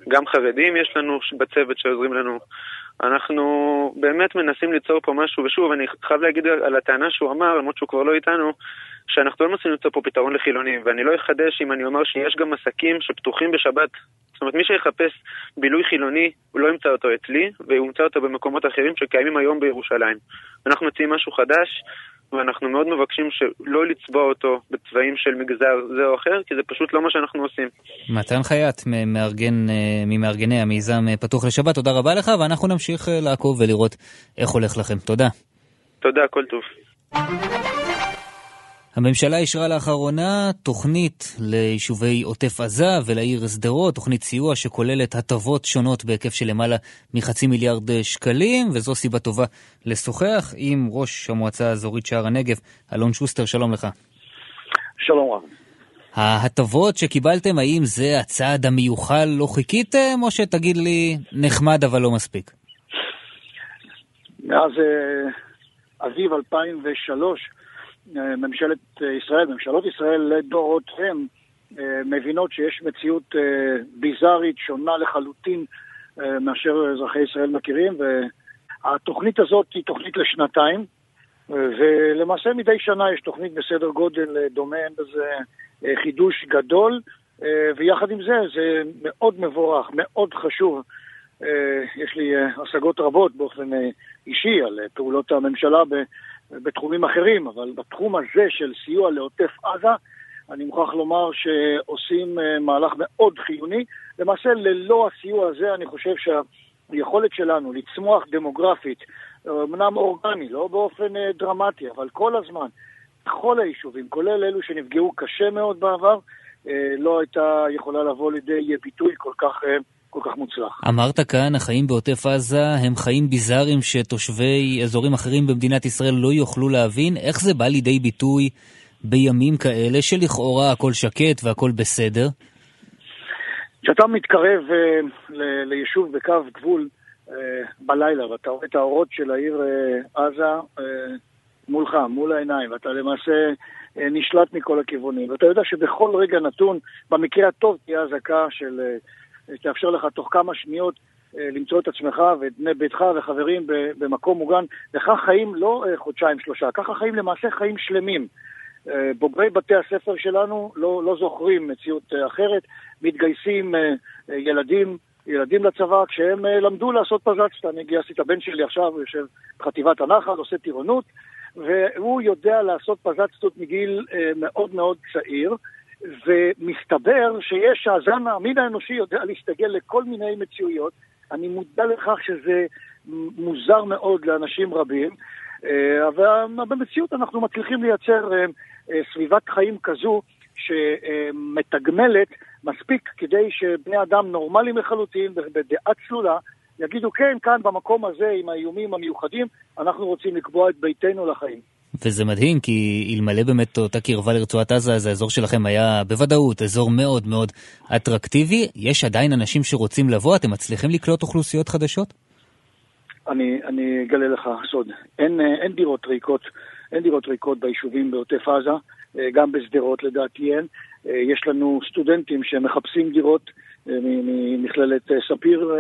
גם חרדים יש לנו בצוות שעוזרים לנו. אנחנו באמת מנסים ליצור פה משהו, ושוב, אני חייב להגיד על הטענה שהוא אמר, למרות שהוא כבר לא איתנו, שאנחנו לא מנסים למצוא פה פתרון לחילונים, ואני לא אחדש אם אני אומר שיש גם עסקים שפתוחים בשבת זאת אומרת, מי שיחפש בילוי חילוני, הוא לא ימצא אותו אצלי, והוא ימצא אותו במקומות אחרים שקיימים היום בירושלים. אנחנו מציעים משהו חדש, ואנחנו מאוד מבקשים שלא לצבוע אותו בצבעים של מגזר זה או אחר, כי זה פשוט לא מה שאנחנו עושים. מתן חייט, מארגן, אה, ממארגני המיזם אה, פתוח לשבת, תודה רבה לך, ואנחנו נמשיך אה, לעקוב ולראות איך הולך לכם. תודה. תודה, כל טוב. הממשלה אישרה לאחרונה תוכנית ליישובי עוטף עזה ולעיר שדרות, תוכנית סיוע שכוללת הטבות שונות בהיקף של למעלה מחצי מיליארד שקלים, וזו סיבה טובה לשוחח עם ראש המועצה האזורית שער הנגב, אלון שוסטר, שלום לך. שלום רב. ההטבות שקיבלתם, האם זה הצעד המיוחל לא חיכיתם, או שתגיד לי נחמד אבל לא מספיק? מאז אה, אביב 2003 ממשלת ישראל, ממשלות ישראל לדורותיהם אה, מבינות שיש מציאות אה, ביזארית שונה לחלוטין אה, מאשר אזרחי ישראל מכירים והתוכנית הזאת היא תוכנית לשנתיים ולמעשה מדי שנה יש תוכנית בסדר גודל דומה, אין בזה חידוש גדול ויחד עם זה זה מאוד מבורך, מאוד חשוב יש לי השגות רבות באופן אישי על פעולות הממשלה בתחומים אחרים, אבל בתחום הזה של סיוע לעוטף עזה, אני מוכרח לומר שעושים אה, מהלך מאוד חיוני. למעשה, ללא הסיוע הזה, אני חושב שהיכולת שלנו לצמוח דמוגרפית, אמנם אורגני, לא באופן אה, דרמטי, אבל כל הזמן, בכל היישובים, כולל אלו שנפגעו קשה מאוד בעבר, אה, לא הייתה יכולה לבוא לידי ביטוי כל כך כל כך מוצלח. אמרת כאן, החיים בעוטף עזה הם חיים ביזאריים שתושבי אזורים אחרים במדינת ישראל לא יוכלו להבין. איך זה בא לידי ביטוי בימים כאלה שלכאורה הכל שקט והכל בסדר? כשאתה מתקרב אה, ליישוב בקו גבול בלילה ואתה רואה את האורות של העיר עזה מולך, מול העיניים, ואתה למעשה נשלט מכל הכיוונים, ואתה יודע שבכל רגע נתון, במקרה הטוב תהיה אזעקה של... תאפשר לך תוך כמה שניות אה, למצוא את עצמך ואת בני ביתך וחברים במקום מוגן, וכך חיים לא אה, חודשיים שלושה, ככה חיים למעשה חיים שלמים. אה, בוגרי בתי הספר שלנו לא, לא זוכרים מציאות אחרת, מתגייסים ילדים, ילדים לצבא כשהם למדו לעשות פזצת. אני גייסתי את הבן שלי עכשיו, הוא יושב בחטיבת הנחל, עושה טירונות, והוא יודע לעשות פזצתות מגיל מאוד מאוד צעיר. ומסתבר שיש, הזן המין האנושי יודע להסתגל לכל מיני מציאויות, אני מודע לכך שזה מוזר מאוד לאנשים רבים, אה, אבל במציאות אנחנו מצליחים לייצר אה, אה, סביבת חיים כזו שמתגמלת מספיק כדי שבני אדם נורמליים לחלוטין ובדעה צלולה יגידו כן, כאן במקום הזה עם האיומים המיוחדים אנחנו רוצים לקבוע את ביתנו לחיים. וזה מדהים, כי אלמלא באמת אותה קרבה לרצועת עזה, אז האזור שלכם היה בוודאות אזור מאוד מאוד אטרקטיבי. יש עדיין אנשים שרוצים לבוא? אתם מצליחים לקלוט אוכלוסיות חדשות? אני, אני אגלה לך סוד. אין, אין דירות ריקות, אין דירות ריקות ביישובים בעוטף עזה, אה, גם בשדרות לדעתי אין. אה, יש לנו סטודנטים שמחפשים דירות אה, ממכללת ספיר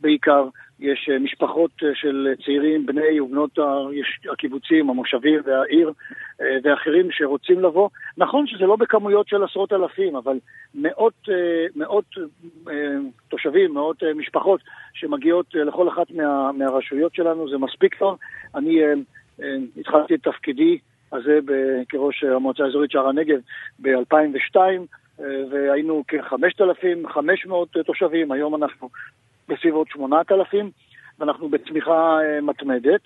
בעיקר. יש אה, משפחות אה, של צעירים, בני ובנות הקיבוצים, המושבים והעיר אה, ואחרים שרוצים לבוא. נכון שזה לא בכמויות של עשרות אלפים, אבל מאות, מאות תושבים, מאות משפחות שמגיעות לכל אחת מה, מהרשויות שלנו, זה מספיק טוב. אני התחלתי את תפקידי הזה כראש המועצה האזורית שער הנגב ב-2002, והיינו כ-5,500 תושבים, היום אנחנו בסביבות 8,000, ואנחנו בצמיחה אה, מתמדת.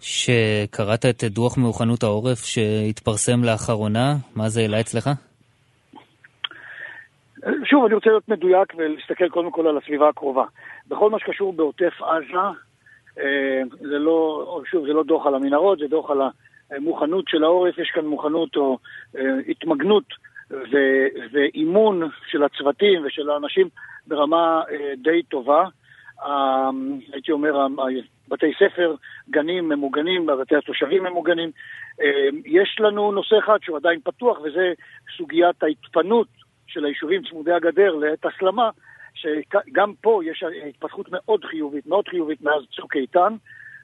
שקראת את דוח מאוכנות העורף שהתפרסם לאחרונה, מה זה העלה אצלך? שוב, אני רוצה להיות מדויק ולהסתכל קודם כל על הסביבה הקרובה. בכל מה שקשור בעוטף עזה, אה, זה לא, שוב, זה לא דוח על המנהרות, זה דוח על המוכנות של העורף, יש כאן מוכנות או אה, התמגנות ואימון של הצוותים ושל האנשים ברמה די טובה. הייתי אומר, בתי ספר, גנים ממוגנים, בתי התושבים ממוגנים. אמ, יש לנו נושא אחד שהוא עדיין פתוח, וזה סוגיית ההתפנות של היישובים צמודי הגדר לעת הסלמה, שגם פה יש התפתחות מאוד חיובית, מאוד חיובית מאז צוק איתן.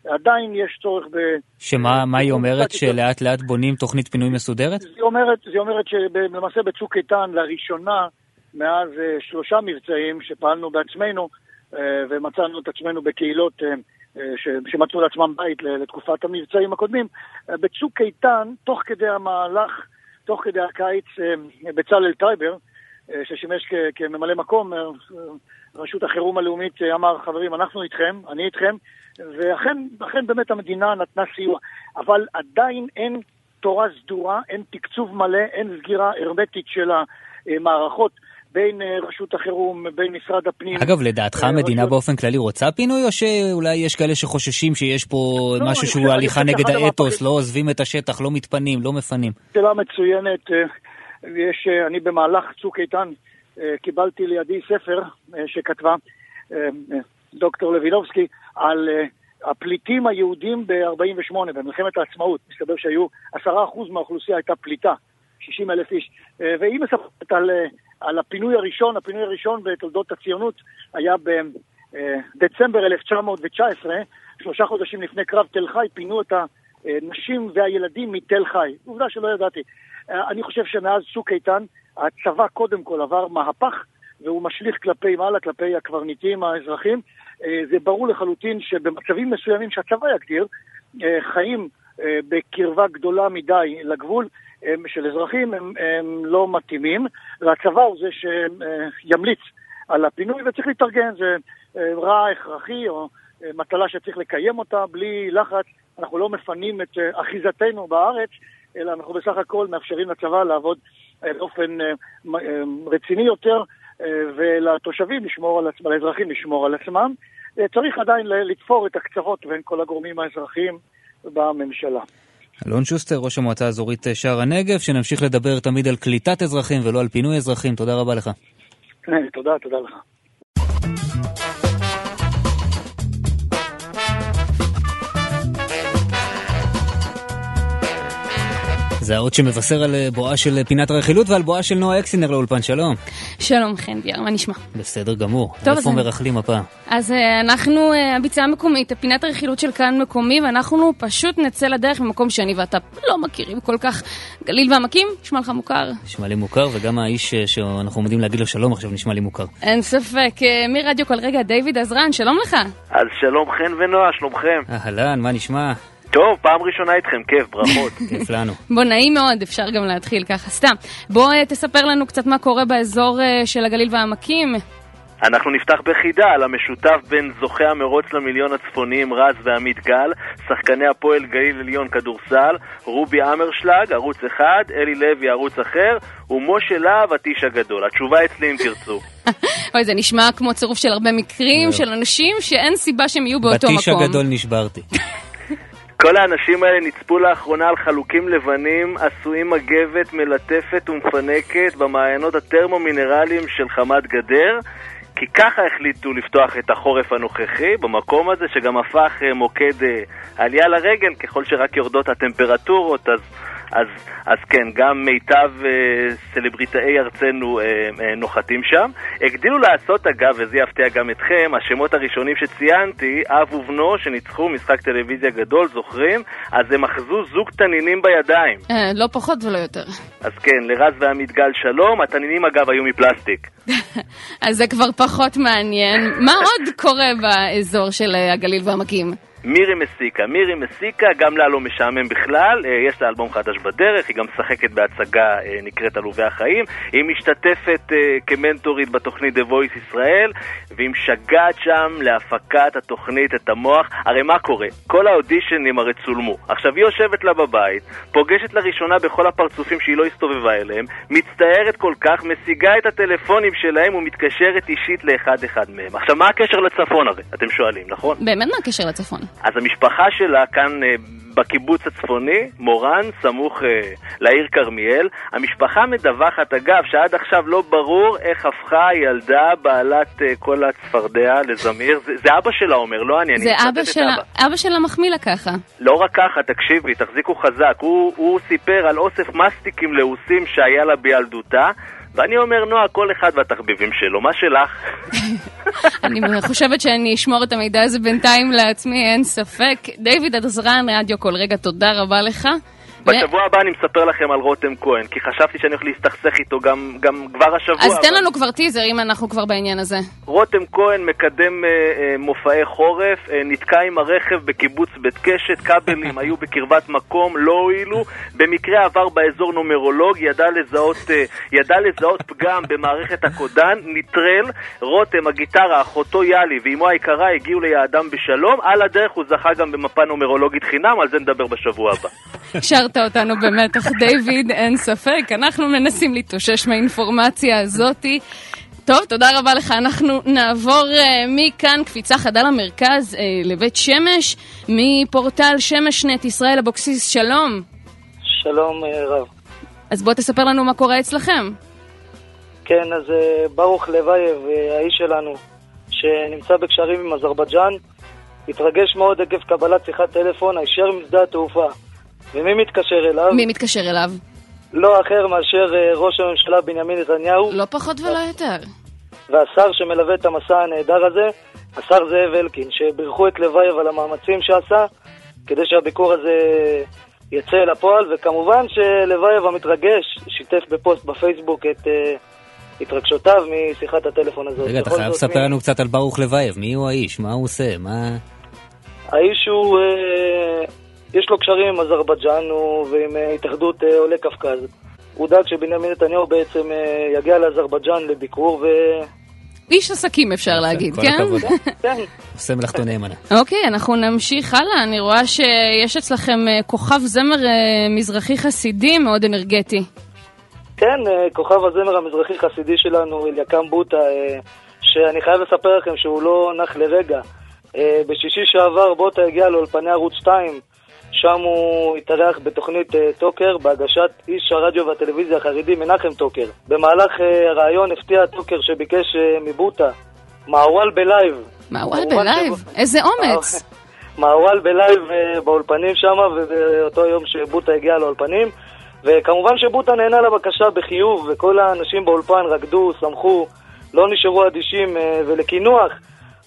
עדיין יש צורך ב... שמה מה היא אומרת? שלאט לאט בונים תוכנית פינוי מסודרת? היא אומרת, היא אומרת שלמעשה בצוק איתן, לראשונה, מאז אה, שלושה מבצעים שפעלנו בעצמנו, אה, ומצאנו את עצמנו בקהילות אה, אה, שמצאו לעצמם בית לתקופת המבצעים הקודמים. בצוק איתן, תוך כדי המהלך, תוך כדי הקיץ, בצלאל טרייבר, ששימש כממלא מקום, רשות החירום הלאומית אמר, חברים, אנחנו איתכם, אני איתכם, ואכן באמת המדינה נתנה סיוע. אבל עדיין אין תורה סדורה, אין תקצוב מלא, אין סגירה הרמטית של המערכות. בין אה, רשות החירום, בין משרד הפנים. אגב, לדעתך אה, המדינה רשות... באופן כללי רוצה פינוי, או שאולי יש כאלה שחוששים שיש פה לא, משהו שהוא הליכה נגד האתוס, לא עוזבים את השטח, לא מתפנים, לא מפנים? שאלה מצוינת. אה, יש, אני במהלך צוק איתן קיבלתי לידי ספר שכתבה דוקטור לוינובסקי על הפליטים היהודים ב-48, במלחמת העצמאות. מסתבר שהיו, עשרה אחוז מהאוכלוסייה הייתה פליטה, 60 אלף איש. והיא מספרת על על הפינוי הראשון, הפינוי הראשון בתולדות הציונות היה בדצמבר 1919, שלושה חודשים לפני קרב תל חי, פינו את הנשים והילדים מתל חי. עובדה שלא ידעתי. אני חושב שמאז צוק איתן, הצבא קודם כל עבר מהפך, והוא משליך כלפי מעלה, כלפי הקברניטים האזרחים. זה ברור לחלוטין שבמצבים מסוימים שהצבא יגדיר, חיים בקרבה גדולה מדי לגבול, הם, של אזרחים הם, הם לא מתאימים, והצבא הוא זה שימליץ על הפינוי וצריך להתארגן, זה אה, רע הכרחי או אה, מטלה שצריך לקיים אותה בלי לחץ. אנחנו לא מפנים את אה, אחיזתנו בארץ, אלא אנחנו בסך הכל מאפשרים לצבא לעבוד באופן רציני יותר, ולתושבים לשמור על עצמם, לאזרחים לשמור על עצמם. צריך עדיין לתפור את הקצוות בין כל הגורמים האזרחיים בממשלה. אלון שוסטר, ראש המועצה האזורית שער הנגב, שנמשיך לדבר תמיד על קליטת אזרחים ולא על פינוי אזרחים. תודה רבה לך. תודה, תודה לך. זה האות שמבשר על אה, בואה של אה, פינת הרכילות ועל בואה של נועה אקסינר לאולפן, שלום. שלום חן ביאר, מה נשמע? בסדר גמור. טוב, איפה אז- מרכלים הפעם? אז אה, אנחנו הביצה המקומית, פינת הרכילות של כאן מקומי, ואנחנו פשוט נצא לדרך ממקום שאני ואתה לא מכירים כל כך. גליל ועמקים, נשמע לך מוכר? נשמע לי מוכר, וגם האיש שאנחנו עומדים להגיד לו שלום עכשיו נשמע לי מוכר. אין ספק. מרדיו כל רגע, דיוויד עזרן, שלום לך. אז שלום חן ונועה, שלומכם? אהלן, מה נשמע? טוב, פעם ראשונה איתכם, כיף, ברכות. כיף לנו. בוא, נעים מאוד, אפשר גם להתחיל ככה, סתם. בוא אה, תספר לנו קצת מה קורה באזור אה, של הגליל והעמקים. אנחנו נפתח בחידה על המשותף בין זוכי המרוץ למיליון הצפוניים רז ועמית גל, שחקני הפועל גליל עליון כדורסל, רובי אמרשלג, ערוץ אחד, אלי לוי, ערוץ אחר, ומשה להב, הטיש הגדול. התשובה אצלי אם תרצו. אוי, זה נשמע כמו צירוף של הרבה מקרים של אנשים שאין סיבה שהם יהיו באותו מקום. בטיש הגדול נשברתי. כל האנשים האלה נצפו לאחרונה על חלוקים לבנים עשויים מגבת מלטפת ומפנקת במעיינות הטרמו-מינרליים של חמת גדר כי ככה החליטו לפתוח את החורף הנוכחי במקום הזה שגם הפך אה, מוקד אה, עלייה לרגל ככל שרק יורדות הטמפרטורות אז, אז, אז כן, גם מיטב אה, סלבריטאי ארצנו אה, אה, נוחתים שם. הגדילו לעשות אגב, וזה יפתיע גם אתכם, השמות הראשונים שציינתי, אב ובנו שניצחו משחק טלוויזיה גדול, זוכרים? אז הם אחזו זוג תנינים בידיים. אה, לא פחות ולא יותר. אז כן, לרז ועמית גל שלום, התנינים אגב היו מפלסטיק. אז זה כבר פחות מעניין. מה עוד קורה באזור של אה, הגליל והעמקים? מירי מסיקה, מירי מסיקה, גם לה לא משעמם בכלל, אה, יש לה אלבום חדש בדרך, היא גם משחקת בהצגה אה, נקראת עלובי החיים, היא משתתפת אה, כמנטורית בתוכנית The Voice ישראל, והיא משגעת שם להפקת התוכנית את המוח. הרי מה קורה? כל האודישנים הרי צולמו. עכשיו היא יושבת לה בבית, פוגשת לראשונה בכל הפרצופים שהיא לא הסתובבה אליהם, מצטערת כל כך, משיגה את הטלפונים שלהם ומתקשרת אישית לאחד אחד מהם. עכשיו מה הקשר לצפון הרי? אתם שואלים, נכון? באמת מה הקשר לצפון? אז המשפחה שלה כאן אה, בקיבוץ הצפוני, מורן, סמוך אה, לעיר כרמיאל. המשפחה מדווחת, אגב, שעד עכשיו לא ברור איך הפכה הילדה בעלת אה, כל הצפרדע לזמיר. זה, זה אבא שלה אומר, לא אני, אני זה מצטט אבא את שלה, אבא שלה מחמיא לה ככה. לא רק ככה, תקשיבי, תחזיקו חזק. הוא, הוא סיפר על אוסף מסטיקים לעוסים שהיה לה בילדותה. ואני אומר, נועה, כל אחד והתחביבים שלו, מה שלך? אני חושבת שאני אשמור את המידע הזה בינתיים לעצמי, אין ספק. דיוויד עזרן, רדיו כל רגע, תודה רבה לך. בשבוע הבא אני מספר לכם על רותם כהן, כי חשבתי שאני הולך להסתכסך איתו גם, גם כבר השבוע. אז תן לנו כבר טיזר, אם אנחנו כבר בעניין הזה. רותם כהן מקדם אה, אה, מופעי חורף, אה, נתקע עם הרכב בקיבוץ בית קשת, כבלים היו בקרבת מקום, לא הועילו. במקרה עבר באזור נומרולוג, ידע לזהות, אה, ידע לזהות פגם במערכת הקודן, נטרל. רותם, הגיטרה, אחותו יאלי ואמו היקרה הגיעו ליעדם בשלום. על הדרך הוא זכה גם במפה נומרולוגית חינם, על זה נדבר בשבוע הבא. השארת אותנו במתח, דיוויד, אין ספק. אנחנו מנסים להתאושש מהאינפורמציה הזאתי. טוב, תודה רבה לך. אנחנו נעבור uh, מכאן, קפיצה חדה למרכז, uh, לבית שמש, מפורטל שמשנט ישראל אבוקסיס, שלום. שלום אה, רב. אז בוא תספר לנו מה קורה אצלכם. כן, אז אה, ברוך לוייב, אה, האיש שלנו, שנמצא בקשרים עם אזרבייג'אן, התרגש מאוד עקב קבלת שיחת טלפון הישר משדה התעופה. ומי מתקשר אליו? מי מתקשר אליו? לא אחר מאשר אה, ראש הממשלה בנימין נתניהו. לא פחות ולא יותר. והשר שמלווה את המסע הנהדר הזה, השר זאב אלקין, שבירכו את לוייב על המאמצים שעשה, כדי שהביקור הזה יצא אל הפועל, וכמובן שלוייב המתרגש שיתף בפוסט בפייסבוק את אה, התרגשותיו משיחת הטלפון הזאת. רגע, אתה חייב לספר מי- לנו קצת על ברוך לוייב, מי הוא האיש? מה הוא עושה? מה... האיש הוא, אה, יש לו קשרים עם אזרבייג'אן ועם אה, התאחדות אה, עולי קווקז. הוא דאג שבנימין נתניהו בעצם אה, יגיע לאזרבייג'אן לביקור ו... איש עסקים אפשר להגיד, כל כן? הכבוד. כן. עושה מלאכתו נאמנה. אוקיי, אנחנו נמשיך הלאה. אני רואה שיש אצלכם כוכב זמר מזרחי חסידי מאוד אנרגטי. כן, כוכב הזמר המזרחי חסידי שלנו, אליקם בוטה, שאני חייב לספר לכם שהוא לא נח לרגע. בשישי שעבר בוטה הגיע לאולפני ערוץ 2 שם הוא התארח בתוכנית אה, טוקר בהגשת איש הרדיו והטלוויזיה החרדי מנחם טוקר. במהלך אה, הראיון הפתיע טוקר שביקש אה, מבוטה מעוול בלייב. מעוול בלייב? איזה אומץ. מעוול בלייב באולפנים שם, ובאותו יום שבוטה הגיע לאולפנים. וכמובן שבוטה נהנה לבקשה בחיוב, וכל האנשים באולפן רקדו, שמחו, לא נשארו אדישים, ולקינוח.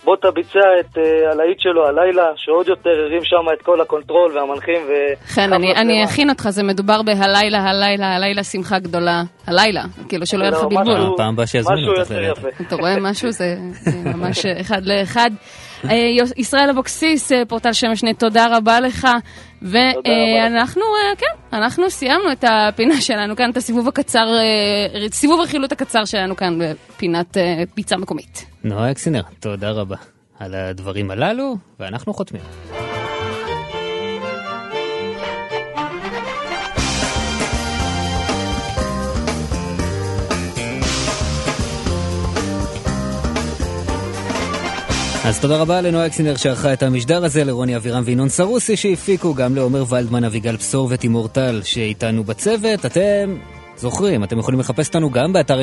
בוטה ביצע את uh, הלהיט שלו הלילה, שעוד יותר הרים שם את כל הקונטרול והמנחים ו... כן, אני, אני אכין אותך, זה מדובר בהלילה, הלילה, הלילה שמחה גדולה. הלילה, כאילו שלא יהיה לך לא, בלבול. פעם הבאה שיזמינו אותך. יפה. אתה רואה משהו? זה ממש אחד לאחד. אה, ישראל אבוקסיס, אה, פורטל שמש תודה רבה לך. ואנחנו, כן, אנחנו סיימנו את הפינה שלנו כאן, את הסיבוב הקצר, סיבוב הרכילות הקצר שלנו כאן בפינת פיצה מקומית. נועה אקסינר, תודה רבה על הדברים הללו, ואנחנו חותמים. אז תודה רבה לנועה אקסינר שערכה את המשדר הזה, לרוני אבירם וינון סרוסי שהפיקו, גם לעומר ולדמן, אביגל בשור ותימור טל שאיתנו בצוות. אתם זוכרים, אתם יכולים לחפש אותנו גם באתר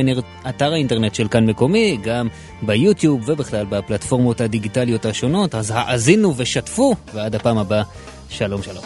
אתר האינטרנט של כאן מקומי, גם ביוטיוב ובכלל בפלטפורמות הדיגיטליות השונות, אז האזינו ושתפו, ועד הפעם הבאה, שלום שלום.